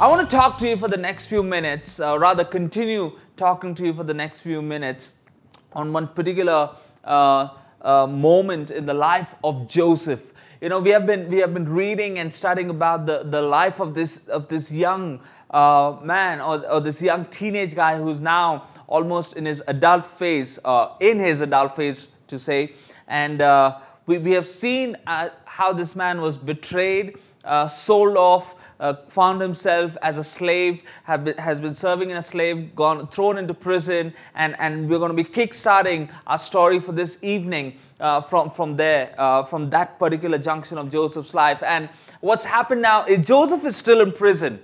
I want to talk to you for the next few minutes, uh, rather, continue talking to you for the next few minutes on one particular uh, uh, moment in the life of Joseph. You know, we have been we have been reading and studying about the, the life of this of this young uh, man or, or this young teenage guy who's now almost in his adult phase, uh, in his adult phase to say, and uh, we, we have seen uh, how this man was betrayed, uh, sold off, uh, found himself as a slave, been, has been serving in a slave, gone thrown into prison, and, and we're going to be kickstarting our story for this evening uh, from, from there, uh, from that particular junction of Joseph's life. And what's happened now is Joseph is still in prison.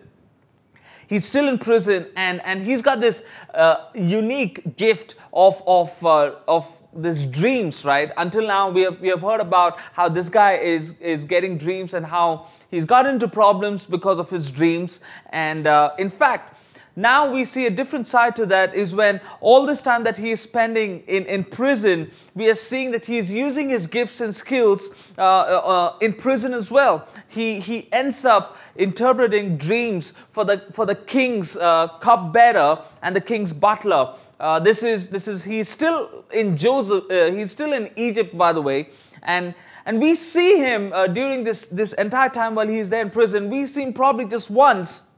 He's still in prison, and, and he's got this uh, unique gift of, of, uh, of this dreams, right? Until now, we have, we have heard about how this guy is, is getting dreams and how he's got into problems because of his dreams. And uh, in fact, now we see a different side to that is when all this time that he is spending in, in prison, we are seeing that he is using his gifts and skills uh, uh, uh in prison as well. He, he ends up interpreting dreams for the, for the king's uh, cupbearer and the king's butler. Uh, this is this is he's still in Joseph. Uh, he's still in Egypt, by the way, and and we see him uh, during this this entire time while he's there in prison. We see him probably just once,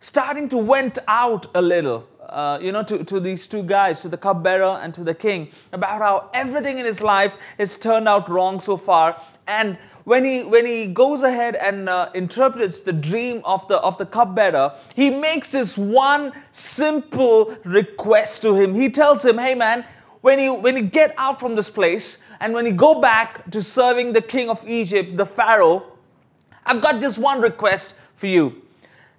starting to went out a little. Uh, you know, to, to these two guys, to the cupbearer and to the king, about how everything in his life has turned out wrong so far, and when he when he goes ahead and uh, interprets the dream of the of the cupbearer, he makes this one simple request to him. He tells him, "Hey man, when you when you get out from this place and when you go back to serving the king of Egypt, the Pharaoh, I've got just one request for you."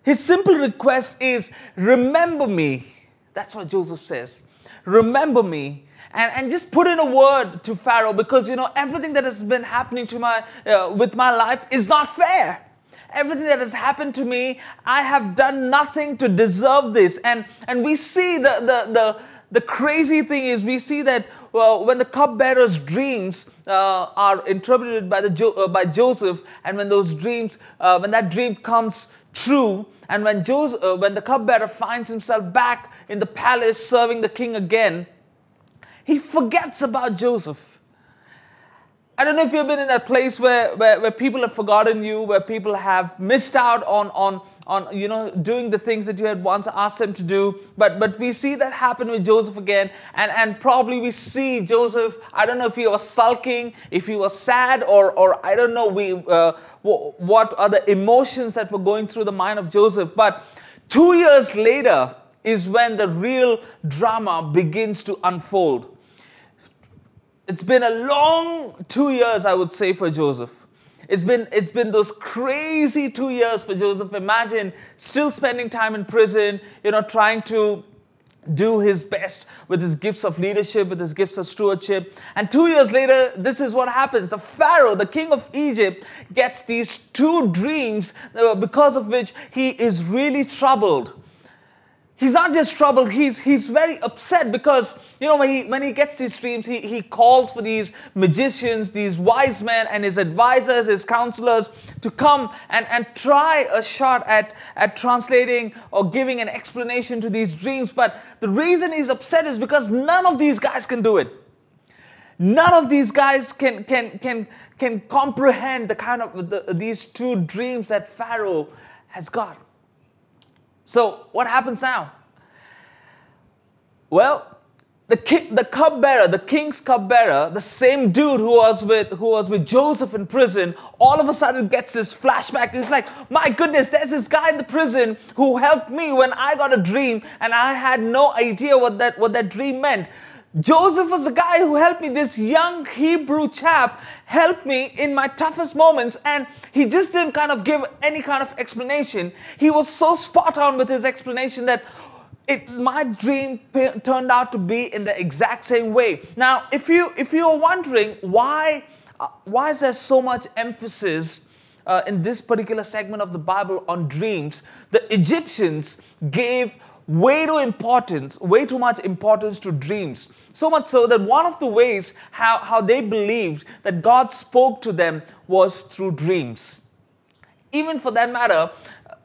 His simple request is, "Remember me." That's what Joseph says. Remember me and, and just put in a word to Pharaoh because you know everything that has been happening to my uh, with my life is not fair. Everything that has happened to me, I have done nothing to deserve this. And and we see the the the, the crazy thing is we see that well, when the cupbearer's dreams uh, are interpreted by the jo- uh, by Joseph, and when those dreams, uh, when that dream comes true, and when Joseph, uh, when the cupbearer finds himself back in the palace serving the king again, he forgets about Joseph. I don't know if you've been in that place where, where, where people have forgotten you, where people have missed out on, on, on you know doing the things that you had once asked them to do. But but we see that happen with joseph again. And and probably we see joseph i don't know if he was sulking if he was sad or or i don't know we uh, what are the emotions that were going through the mind of joseph. But two years later is when the real drama begins to unfold. It's been a long two years, I would say, for Joseph. It's been, it's been those crazy two years for Joseph. Imagine still spending time in prison, you know, trying to do his best with his gifts of leadership, with his gifts of stewardship. And two years later, this is what happens. The Pharaoh, the king of Egypt, gets these two dreams uh, because of which he is really troubled he's not just troubled he's he's very upset because you know when he when he gets these dreams he, he calls for these magicians these wise men and his advisors his counselors to come and and try a shot at at translating or giving an explanation to these dreams. But the reason he's upset is because none of these guys can do it. None of these guys can can can can comprehend the kind of the, these two dreams that pharaoh has got so, what happens now? Well, the, king, the cupbearer, the king's cupbearer, the same dude who was with who was with Joseph in prison, all of a sudden gets this flashback. He's like, "My goodness, there's this guy in the prison who helped me when I got a dream, and I had no idea what that what that dream meant." Joseph was the guy who helped me. This young Hebrew chap helped me in my toughest moments, and he just didn't kind of give any kind of explanation. He was so spot on with his explanation that it, my dream p- turned out to be in the exact same way. Now, if you if you're wondering why uh, why is there so much emphasis uh, in this particular segment of the Bible on dreams, the Egyptians gave way too importance, way too much importance to dreams. So much so that one of the ways how, how they believed that God spoke to them was through dreams. Even for that matter,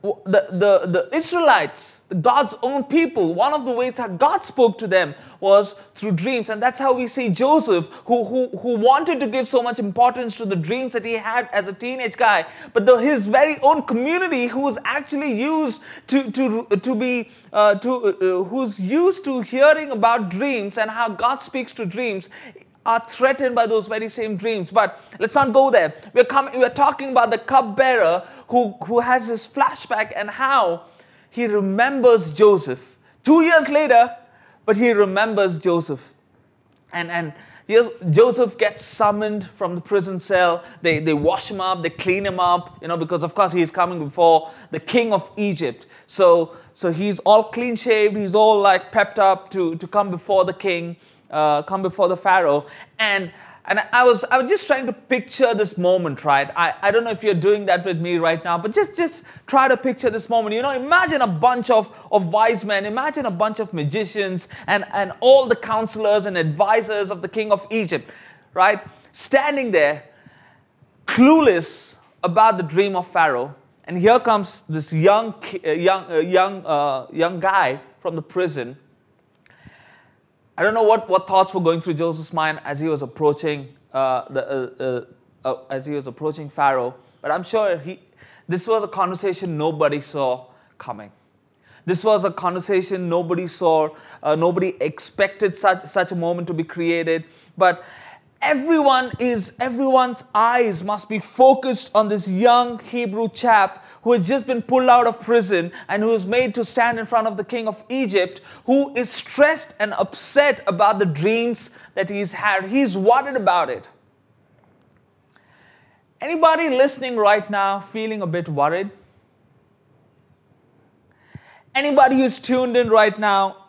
the, the, the Israelites, God's own people, one of the ways that God spoke to them was through dreams. And that's how we see Joseph, who, who, who wanted to give so much importance to the dreams that he had as a teenage guy, but the, his very own community, who was actually used to, to, to be, uh, to, uh, who's used to hearing about dreams and how God speaks to dreams, are threatened by those very same dreams. But let's not go there. We're coming, we're talking about the cupbearer who, who has this flashback and how he remembers Joseph. Two years later, but he remembers Joseph. And, and Joseph gets summoned from the prison cell. They, they wash him up, they clean him up, you know, because of course he's coming before the king of Egypt. So, so he's all clean shaved, he's all like pepped up to, to come before the king uh, come before the Pharaoh. And and I was I was just trying to picture this moment, right? I, I don't know if you're doing that with me right now, but just just try to picture this moment. You know, imagine a bunch of, of wise men, imagine a bunch of magicians and, and all the counselors and advisors of the king of Egypt, right? Standing there, clueless about the dream of Pharaoh. And here comes this young young uh, young uh, young guy from the prison I don't know what, what thoughts were going through Joseph's mind as he was approaching uh, the, uh, uh, uh, as he was approaching Pharaoh, but I'm sure he, this was a conversation nobody saw coming. This was a conversation nobody saw, uh, nobody expected such, such a moment to be created. But everyone is everyone's eyes must be focused on this young hebrew chap who has just been pulled out of prison and who is made to stand in front of the king of egypt who is stressed and upset about the dreams that he's had. He's worried about it. Anybody listening right now feeling a bit worried? Anybody who's tuned in right now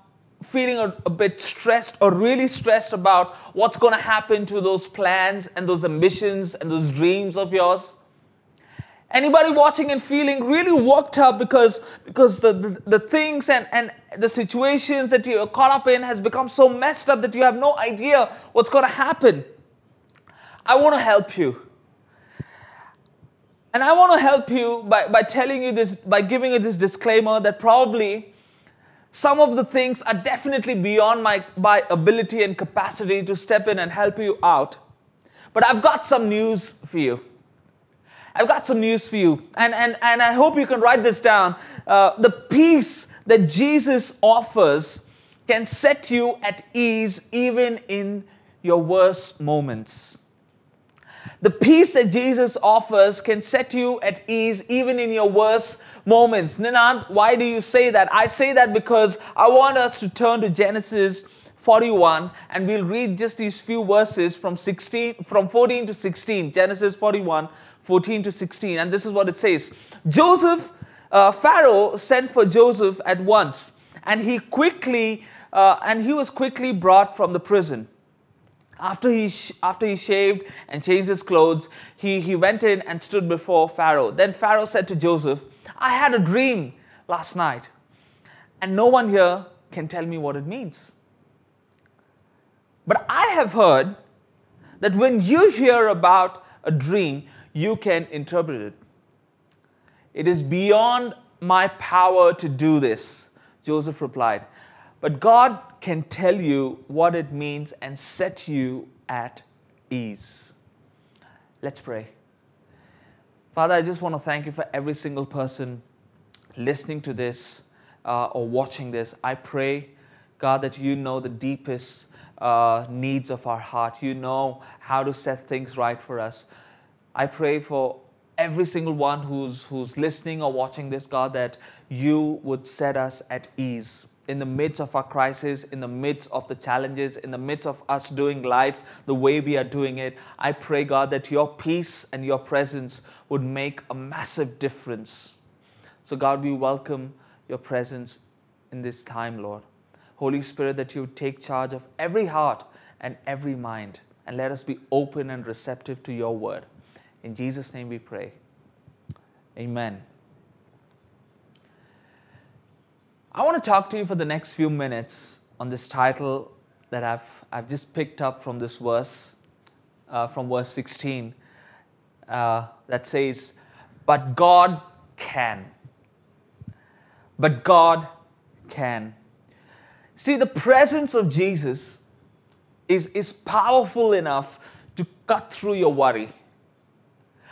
feeling a, a, bit stressed or really stressed about what's going to happen to those plans and those ambitions and those dreams of yours? Anybody watching and feeling really worked up because, because the, the, the things and, and the situations that you're caught up in has become so messed up that you have no idea what's going to happen? I want to help you. And I want to help you by, by telling you this, by giving you this disclaimer that probably some of the things are definitely beyond my, my ability and capacity to step in and help you out. But I've got some news for you. I've got some news for you. And, and, and I hope you can write this down. Uh, the peace that Jesus offers can set you at ease even in your worst moments. The peace that Jesus offers can set you at ease even in your worst moments. Ninad, why do you say that? I say that because I want us to turn to Genesis 41 and we'll read just these few verses from 16 from 14 to 16 genesis 41 14 to 16 and this is what it says joseph uh, pharaoh sent for joseph at once and he quickly uh, and he was quickly brought from the prison after he, sh- after he shaved and changed his clothes, he, he went in and stood before Pharaoh. Then Pharaoh said to Joseph, I had a dream last night, and no one here can tell me what it means. But I have heard that when you hear about a dream, you can interpret it. It is beyond my power to do this, Joseph replied. But God can tell you what it means and set you at ease. Let's pray. Father, I just want to thank you for every single person listening to this uh, or watching this. I pray, God, that you know the deepest uh, needs of our heart. You know how to set things right for us. I pray for every single one who's, who's listening or watching this, God, that you would set us at ease in the midst of our crisis, in the midst of the challenges, in the midst of us doing life the way we are doing it, I pray, God, that your peace and your presence would make a massive difference. So, God, we welcome your presence in this time, Lord. Holy Spirit, that you take charge of every heart and every mind, and let us be open and receptive to your word. In Jesus' name we pray. Amen. I want to talk to you for the next few minutes on this title that I've, I've just picked up from this verse, uh, from verse 16, uh, that says, But God can. but God can. See, the presence of Jesus is, is powerful enough to cut through your worry.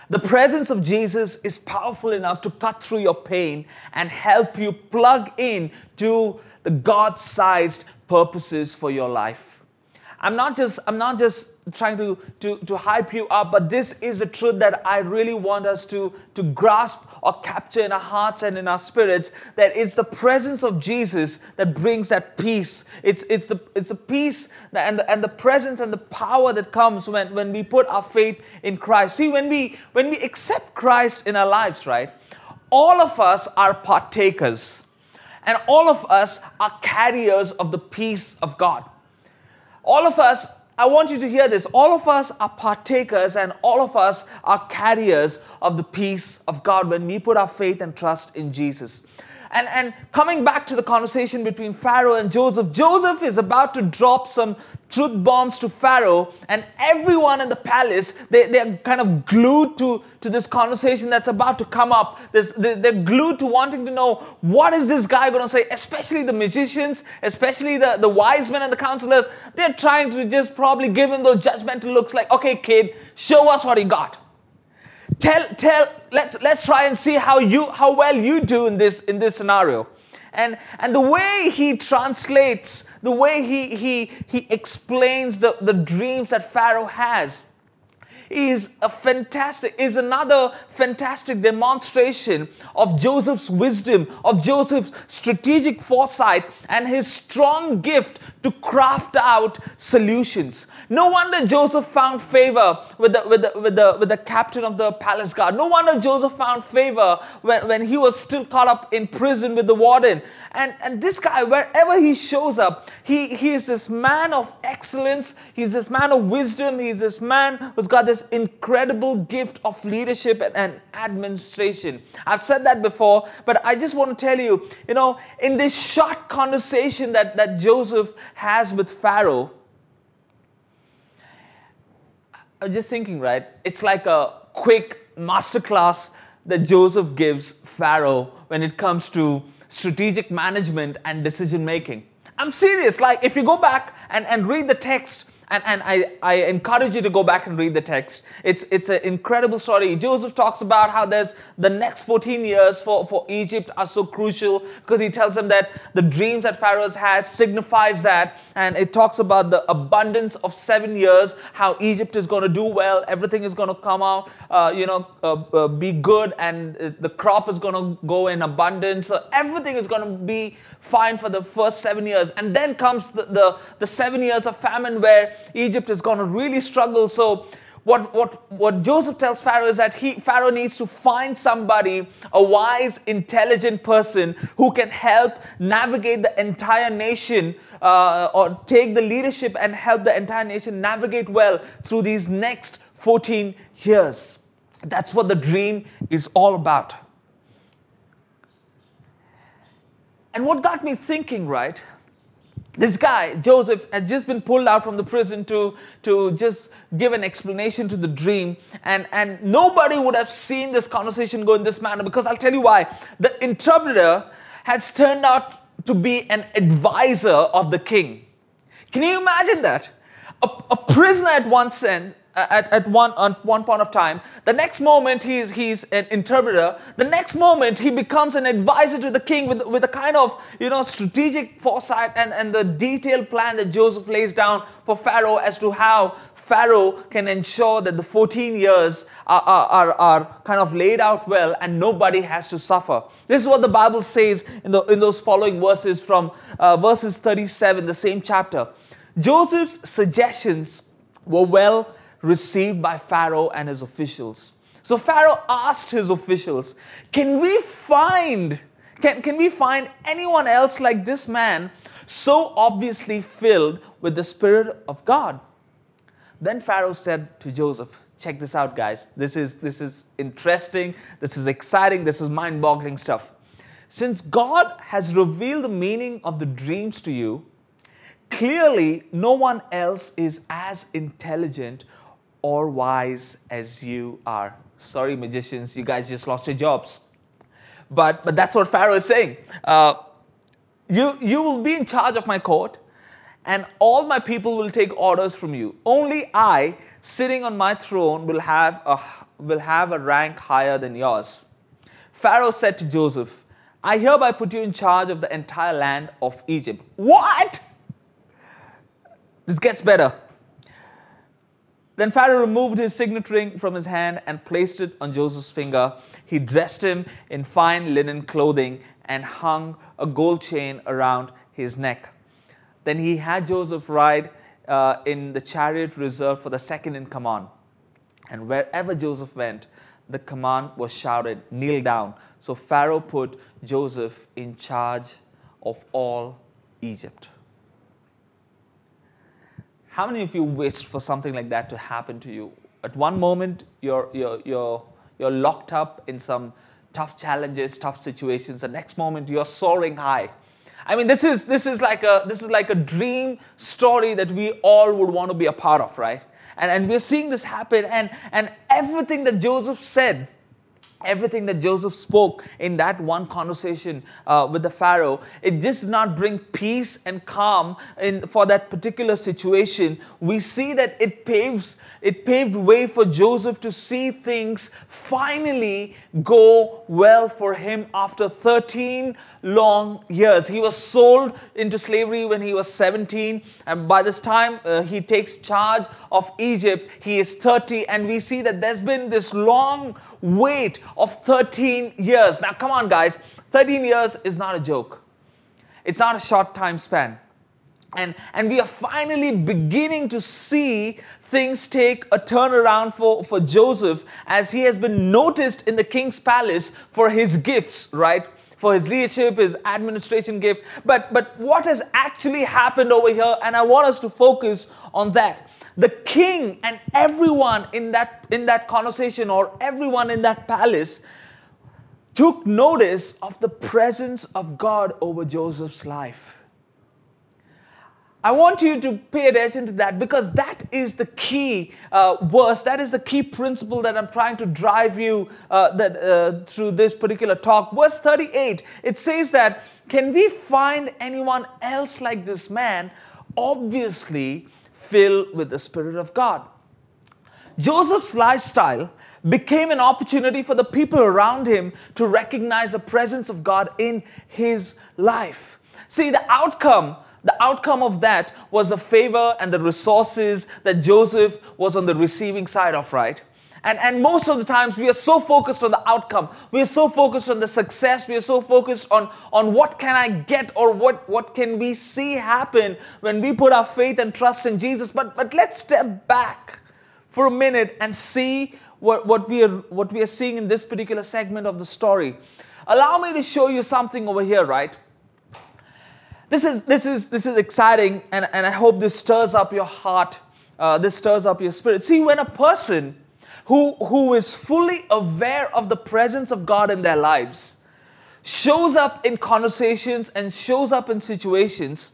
The presence of Jesus is powerful enough to cut through your pain and help you plug in to the God sized purposes for your life. I'm not just I'm not just trying to, to, to hype you up, but this is a truth that I really want us to, to grasp or capture in our hearts and in our spirits that it's the presence of Jesus that brings that peace. It's, it's, the, it's the peace and the, and the presence and the power that comes when, when we put our faith in Christ. See, when we, when we accept Christ in our lives, right, all of us are partakers and all of us are carriers of the peace of God. All of us, I want you to hear this. All of us are partakers and all of us are carriers of the peace of God when we put our faith and trust in Jesus. And, and coming back to the conversation between Pharaoh and Joseph, Joseph is about to drop some truth bombs to Pharaoh, and everyone in the palace, they, they're kind of glued to, to this conversation that's about to come up. They're glued to wanting to know what is this guy going to say, especially the magicians, especially the, the wise men and the counselors. They're trying to just probably give him those judgmental looks like, okay, kid, show us what he got tell tell let's let's try and see how you how well you do in this in this scenario and and the way he translates the way he he he explains the the dreams that pharaoh has is a fantastic is another fantastic demonstration of Joseph's wisdom of Joseph's strategic foresight and his strong gift to craft out solutions no wonder Joseph found favor with the, with the, with the, with the captain of the palace guard. No wonder Joseph found favor when, when he was still caught up in prison with the warden. And, and this guy, wherever he shows up, he, he is this man of excellence. He's this man of wisdom. He's this man who's got this incredible gift of leadership and, and administration. I've said that before, but I just want to tell you, you know, in this short conversation that, that Joseph has with Pharaoh, I was just thinking, right? It's like a quick masterclass that Joseph gives Pharaoh when it comes to strategic management and decision making. I'm serious. Like, if you go back and, and read the text, and, and I, I encourage you to go back and read the text. It's, it's an incredible story. Joseph talks about how there's the next 14 years for, for Egypt are so crucial because he tells them that the dreams that Pharaoh's had signifies that. And it talks about the abundance of seven years, how Egypt is going to do well, everything is going to come out, uh, you know, uh, uh, be good, and uh, the crop is going to go in abundance. So everything is going to be fine for the first seven years. And then comes the, the, the seven years of famine where Egypt is going to really struggle. So what, what, what Joseph tells Pharaoh is that he, Pharaoh needs to find somebody, a wise, intelligent person who can help navigate the entire nation uh, or take the leadership and help the entire nation navigate well through these next 14 years. That's what the dream is all about. And what got me thinking, right? This guy, Joseph, had just been pulled out from the prison to, to just give an explanation to the dream. And, and nobody would have seen this conversation go in this manner because I'll tell you why. The interpreter has turned out to be an advisor of the king. Can you imagine that? A, a prisoner at one sense, at, at one, at one point of time. The next moment, he's, he's an interpreter. The next moment, he becomes an advisor to the king with, with a kind of, you know, strategic foresight and, and the detailed plan that Joseph lays down for Pharaoh as to how Pharaoh can ensure that the 14 years are, are, are, kind of laid out well and nobody has to suffer. This is what the Bible says in, the, in those following verses from uh, verses 37, the same chapter. Joseph's suggestions were well received by Pharaoh and his officials. So Pharaoh asked his officials, Can we find, can, can we find anyone else like this man so obviously filled with the Spirit of God? Then Pharaoh said to Joseph, Check this out, guys. This is, this is interesting, this is exciting, this is mind boggling stuff. Since God has revealed the meaning of the dreams to you, clearly no one else is as intelligent or wise as you are. Sorry, magicians, you guys just lost your jobs. but, but that's what Pharaoh is saying. Uh, you, you will be in charge of my court, and all my people will take orders from you. Only I, sitting on my throne, will have a, will have a rank higher than yours. Pharaoh said to Joseph, I hereby put you in charge of the entire land of Egypt. What? This gets better. Then Pharaoh removed his signet ring from his hand and placed it on Joseph's finger. He dressed him in fine linen clothing and hung a gold chain around his neck. Then he had Joseph ride uh, in the chariot reserved for the second in command. And wherever Joseph went, the command was shouted, Kneel down. So Pharaoh put Joseph in charge of all Egypt. How many of you wished for something like that to happen to you? At one moment, you're, you're, you're, you're locked up in some tough challenges, tough situations. The next moment, you're soaring high. I mean, this is, this is, like, a, this is like a dream story that we all would want to be a part of, right? And, and we're seeing this happen, and, and everything that Joseph said everything that Joseph spoke in that one conversation uh, with the Pharaoh, it does not bring peace and calm in, for that particular situation. We see that it paves it paved way for Joseph to see things finally go well for him after 13 long years. He was sold into slavery when he was 17, and by this time uh, he takes charge of Egypt. He is 30, and we see that there's been this long wait of 13 years. Now, come on, guys, 13 years is not a joke, it's not a short time span. And, and we are finally beginning to see things take a turnaround for, for Joseph as he has been noticed in the king's palace for his gifts, right? For his leadership, his administration gift. But, but what has actually happened over here, and I want us to focus on that the king and everyone in that, in that conversation or everyone in that palace took notice of the presence of God over Joseph's life. I want you to pay attention to that because that is the key uh, verse. That is the key principle that I'm trying to drive you uh, that, uh, through this particular talk. Verse 38, it says that, Can we find anyone else like this man? Obviously, filled with the Spirit of God. Joseph's lifestyle became an opportunity for the people around him to recognize the presence of God in his life. See, the outcome, the outcome of that was the favor and the resources that Joseph was on the receiving side of, right? And, and most of the times we are so focused on the outcome. We are so focused on the success. We are so focused on, on what can I get or what, what can we see happen when we put our faith and trust in Jesus. But, but let's step back for a minute and see what, what, we are, what we are seeing in this particular segment of the story. Allow me to show you something over here, right? This is, this is, this is exciting, and, and I hope this stirs up your heart. Uh, this stirs up your spirit. See, when a person who, who is fully aware of the presence of God in their lives, shows up in conversations and shows up in situations,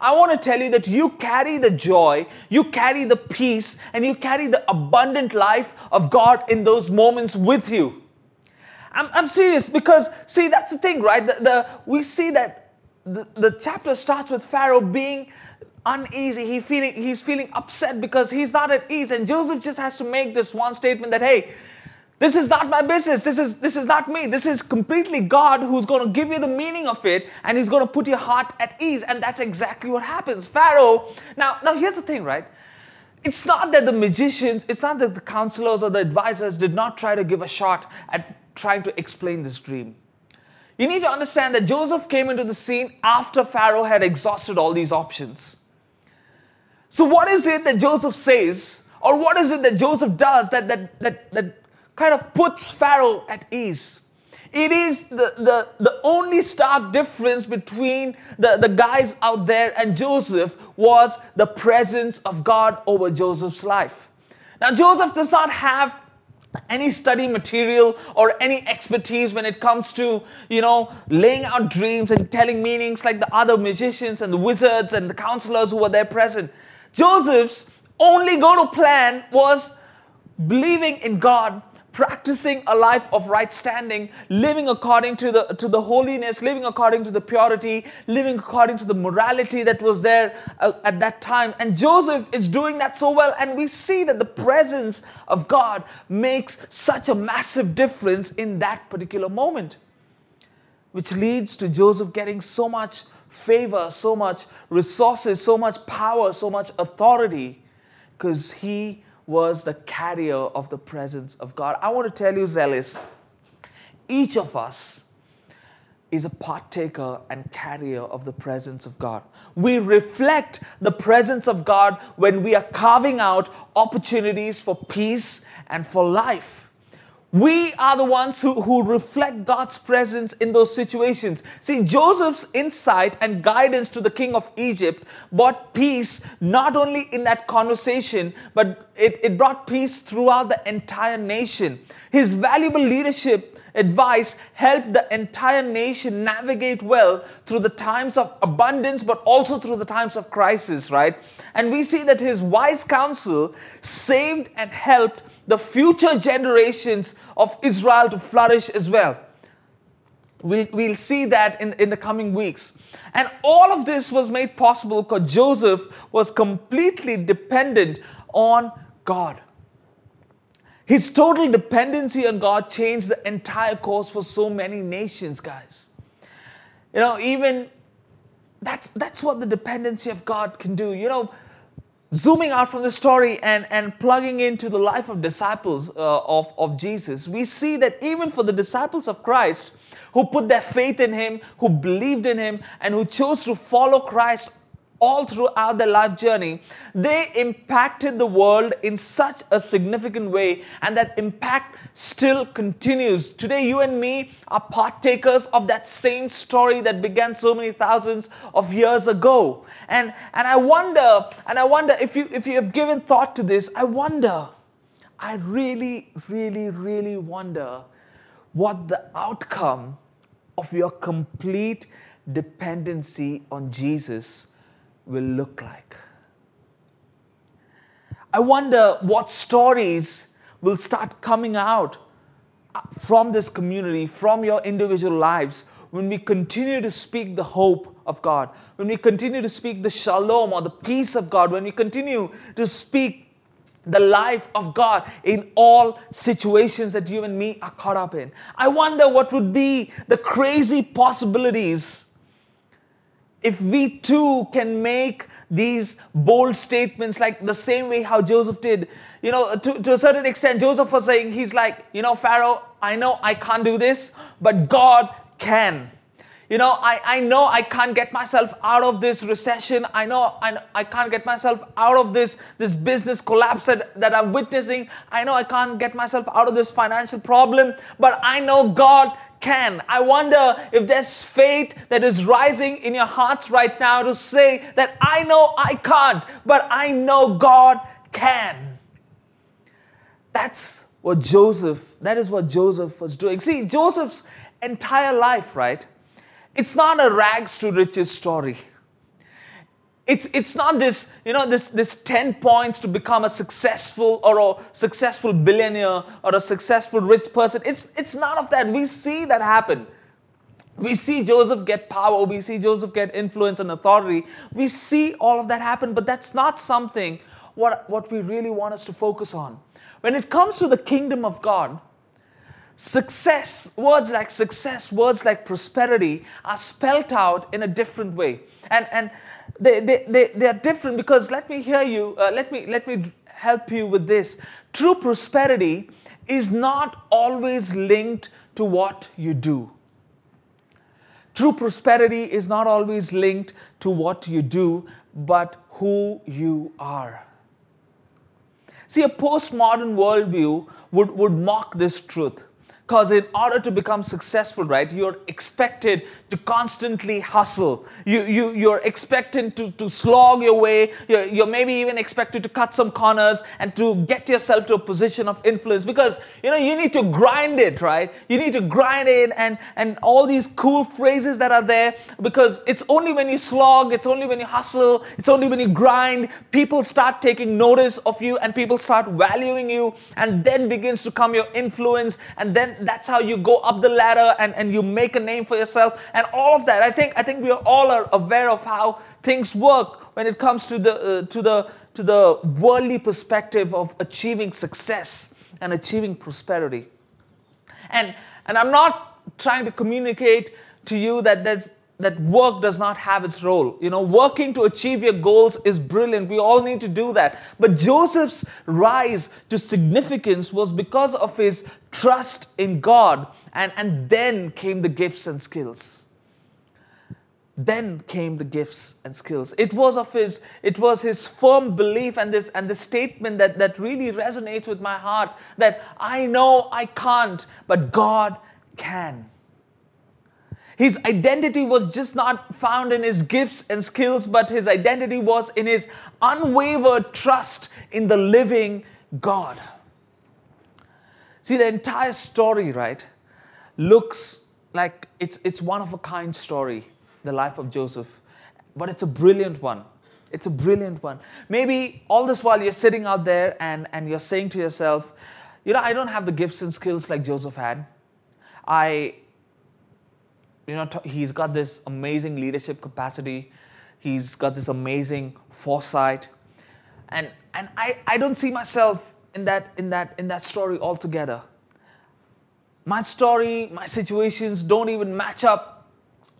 I want to tell you that you carry the joy, you carry the peace, and you carry the abundant life of God in those moments with you. I'm, I'm serious because, see, that's the thing, right? The, the we see that the, the chapter starts with Pharaoh being uneasy. He feeling, he's feeling upset because he's not at ease. And Joseph just has to make this one statement that, hey, this is not my business. This is, this is not me. This is completely God who's going to give you the meaning of it and he's going to put your heart at ease. And that's exactly what happens. Pharaoh, now, now here's the thing, right? It's not that the magicians, it's not that the counselors or the advisors did not try to give a shot at trying to explain this dream. You need to understand that Joseph came into the scene after Pharaoh had exhausted all these options. So, what is it that Joseph says, or what is it that Joseph does that, that, that, that kind of puts Pharaoh at ease? It is the, the, the only stark difference between the, the guys out there and Joseph was the presence of God over Joseph's life. Now, Joseph does not have any study material or any expertise when it comes to you know laying out dreams and telling meanings like the other magicians and the wizards and the counselors who were there present. Joseph's only go to plan was believing in God, practicing a life of right standing, living according to the, to the holiness, living according to the purity, living according to the morality that was there uh, at that time. And Joseph is doing that so well. And we see that the presence of God makes such a massive difference in that particular moment, which leads to Joseph getting so much favor, so much resources, so much power, so much authority, because he was the carrier of the presence of God. I want to tell you, Zealous, each of us is a partaker and carrier of the presence of God. We reflect the presence of God when we are carving out opportunities for peace and for life. We are the ones who, who reflect God's presence in those situations. See, Joseph's insight and guidance to the king of Egypt brought peace not only in that conversation, but it, it brought peace throughout the entire nation. His valuable leadership advice helped the entire nation navigate well through the times of abundance, but also through the times of crisis, right? And we see that his wise counsel saved and helped the future generations of Israel to flourish as well. We'll, we'll see that in, in the coming weeks. And all of this was made possible because Joseph was completely dependent on God. His total dependency on God changed the entire course for so many nations, guys. You know, even that's that's what the dependency of God can do. You know, zooming out from the story and, and plugging into the life of disciples uh, of, of Jesus, we see that even for the disciples of Christ who put their faith in Him, who believed in Him, and who chose to follow Christ all throughout their life journey, they impacted the world in such a significant way, and that impact still continues. Today, you and me are partakers of that same story that began so many thousands of years ago. And, and I wonder, and I wonder if you, if you have given thought to this, I wonder, I really, really, really wonder what the outcome of your complete dependency on Jesus will look like. I wonder what stories will start coming out uh, from this community, from your individual lives, when we continue to speak the hope of God, when we continue to speak the shalom or the peace of God, when we continue to speak the life of God in all situations that you and me are caught up in. I wonder what would be the crazy possibilities if we too can make these bold statements like the same way how Joseph did. You know, to, to a certain extent, Joseph was saying, he's like, you know, Pharaoh, I know I can't do this, but God can. You know, I, I know I can't get myself out of this recession. I know I, I can't get myself out of this, this business collapse that, that I'm witnessing. I know I can't get myself out of this financial problem, but I know God can. I wonder if there's faith that is rising in your hearts right now to say that I know I can't, but I know God can. That's what Joseph, that is what Joseph was doing. See, Joseph's entire life, right? It's not a rags to riches story. It's, it's not this, you know, this, this 10 points to become a successful or a successful billionaire or a successful rich person. It's, it's none of that. We see that happen. We see Joseph get power. We see Joseph get influence and authority. We see all of that happen, but that's not something what, what we really want us to focus on. When it comes to the kingdom of God, Success, words like success, words like prosperity are spelt out in a different way. And, and they, they, they, they are different because let me hear you, uh, let, me, let me help you with this. True prosperity is not always linked to what you do. True prosperity is not always linked to what you do, but who you are. See, a postmodern worldview would, would mock this truth Because in order to become successful, right, you're expected to constantly hustle. You, you, you're expected to, to slog your way. You're, you're maybe even expected to cut some corners and to get yourself to a position of influence because, you know, you need to grind it, right? You need to grind it and, and all these cool phrases that are there because it's only when you slog, it's only when you hustle, it's only when you grind, people start taking notice of you and people start valuing you and then begins to come your influence and then that's how you go up the ladder and, and you make a name for yourself and all of that. I think I think we are all are aware of how things work when it comes to the uh, to the to the worldly perspective of achieving success and achieving prosperity. And and I'm not trying to communicate to you that there's that work does not have its role. You know, working to achieve your goals is brilliant. We all need to do that. But Joseph's rise to significance was because of his trust in God. And, and then came the gifts and skills. Then came the gifts and skills. It was of his, it was his firm belief and this and the statement that, that really resonates with my heart that I know I can't, but God can. His identity was just not found in his gifts and skills, but his identity was in his unwavered trust in the living God. See, the entire story, right, looks like it's, it's one of a kind story, the life of Joseph, but it's a brilliant one. It's a brilliant one. Maybe all this while you're sitting out there and, and you're saying to yourself, you know, I don't have the gifts and skills like Joseph had. I, you know, he's got this amazing leadership capacity. He's got this amazing foresight. And, and I, I don't see myself in that, in, that, in that story altogether. My story, my situations don't even match up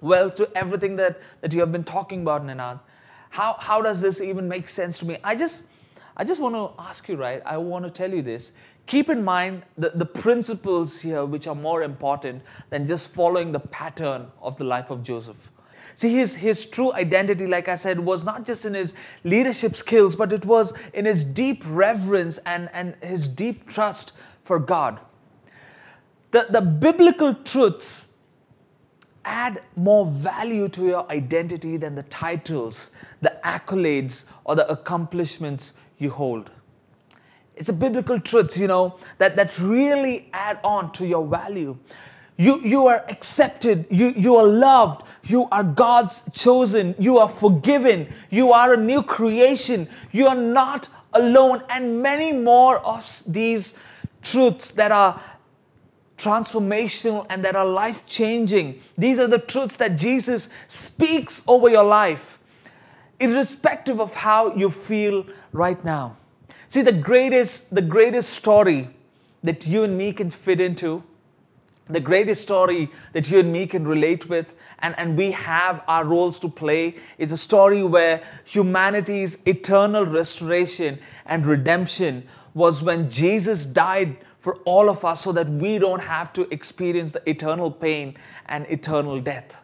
well to everything that, that you have been talking about, Ninad. How, how does this even make sense to me? I just, I just want to ask you, right? I want to tell you this keep in mind the, the principles here which are more important than just following the pattern of the life of Joseph. See, his, his true identity, like I said, was not just in his leadership skills, but it was in his deep reverence and, and his deep trust for God. The, the biblical truths add more value to your identity than the titles, the accolades, or the accomplishments you hold. It's a biblical truth, you know, that, that really add on to your value. You, you are accepted, you, you are loved, you are God's chosen, you are forgiven, you are a new creation, you are not alone, and many more of these truths that are transformational and that are life changing. These are the truths that Jesus speaks over your life, irrespective of how you feel right now. See, the greatest, the greatest story that you and me can fit into, the greatest story that you and me can relate with, and, and we have our roles to play, is a story where humanity's eternal restoration and redemption was when Jesus died for all of us so that we don't have to experience the eternal pain and eternal death.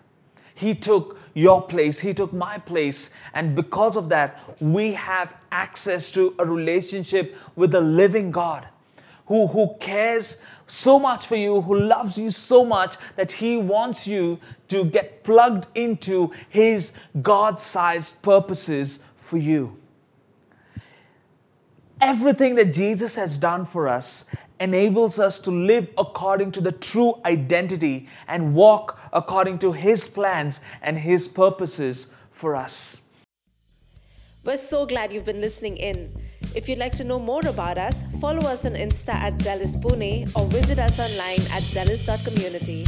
He took your place, He took my place. And because of that, we have access to a relationship with the living God who, who cares so much for you, who loves you so much that He wants you to get plugged into His God sized purposes for you. Everything that Jesus has done for us enables us to live according to the true identity and walk according to His plans and His purposes for us. We're so glad you've been listening in. If you'd like to know more about us, follow us on Insta at Zealous Pune or visit us online at zealous.community.